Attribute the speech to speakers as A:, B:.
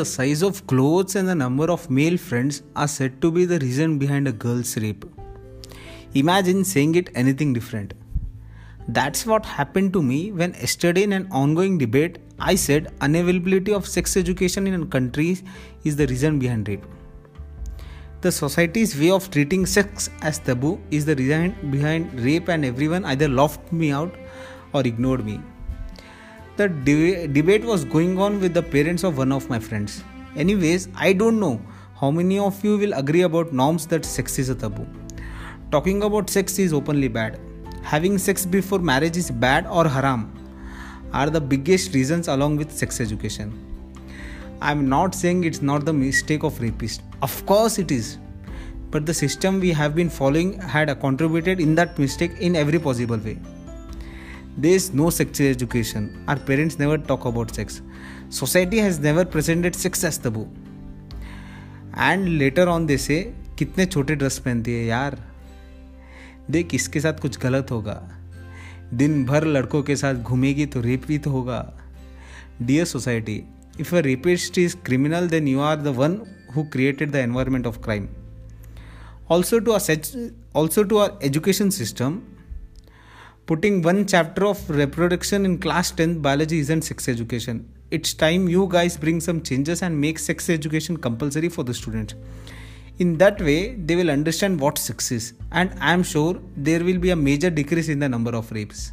A: the size of clothes and the number of male friends are said to be the reason behind a girl's rape. Imagine saying it anything different. That's what happened to me when yesterday in an ongoing debate I said unavailability of sex education in a country is the reason behind rape. The society's way of treating sex as taboo is the reason behind rape, and everyone either laughed me out or ignored me. The de- debate was going on with the parents of one of my friends. Anyways, I don't know how many of you will agree about norms that sex is a taboo. Talking about sex is openly bad. Having sex before marriage is bad or haram are the biggest reasons along with sex education. I'm not saying it's not the mistake of rapists. Of course it is. But the system we have been following had contributed in that mistake in every possible way. There is no sex education. Our parents never talk about sex. Society has never presented sex as taboo. And later on they say कितने छोटे dress पहनती है यार देख इसके साथ कुछ गलत होगा दिन भर लड़कों के साथ घूमेगी तो रेप भी तो होगा dear society If a rapist is criminal, then you are the one who created the environment of crime. Also to our also to our education system, putting one chapter of reproduction in class 10 biology isn't sex education. It's time you guys bring some changes and make sex education compulsory for the students. In that way, they will understand what sex is, and I am sure there will be a major decrease in the number of rapes.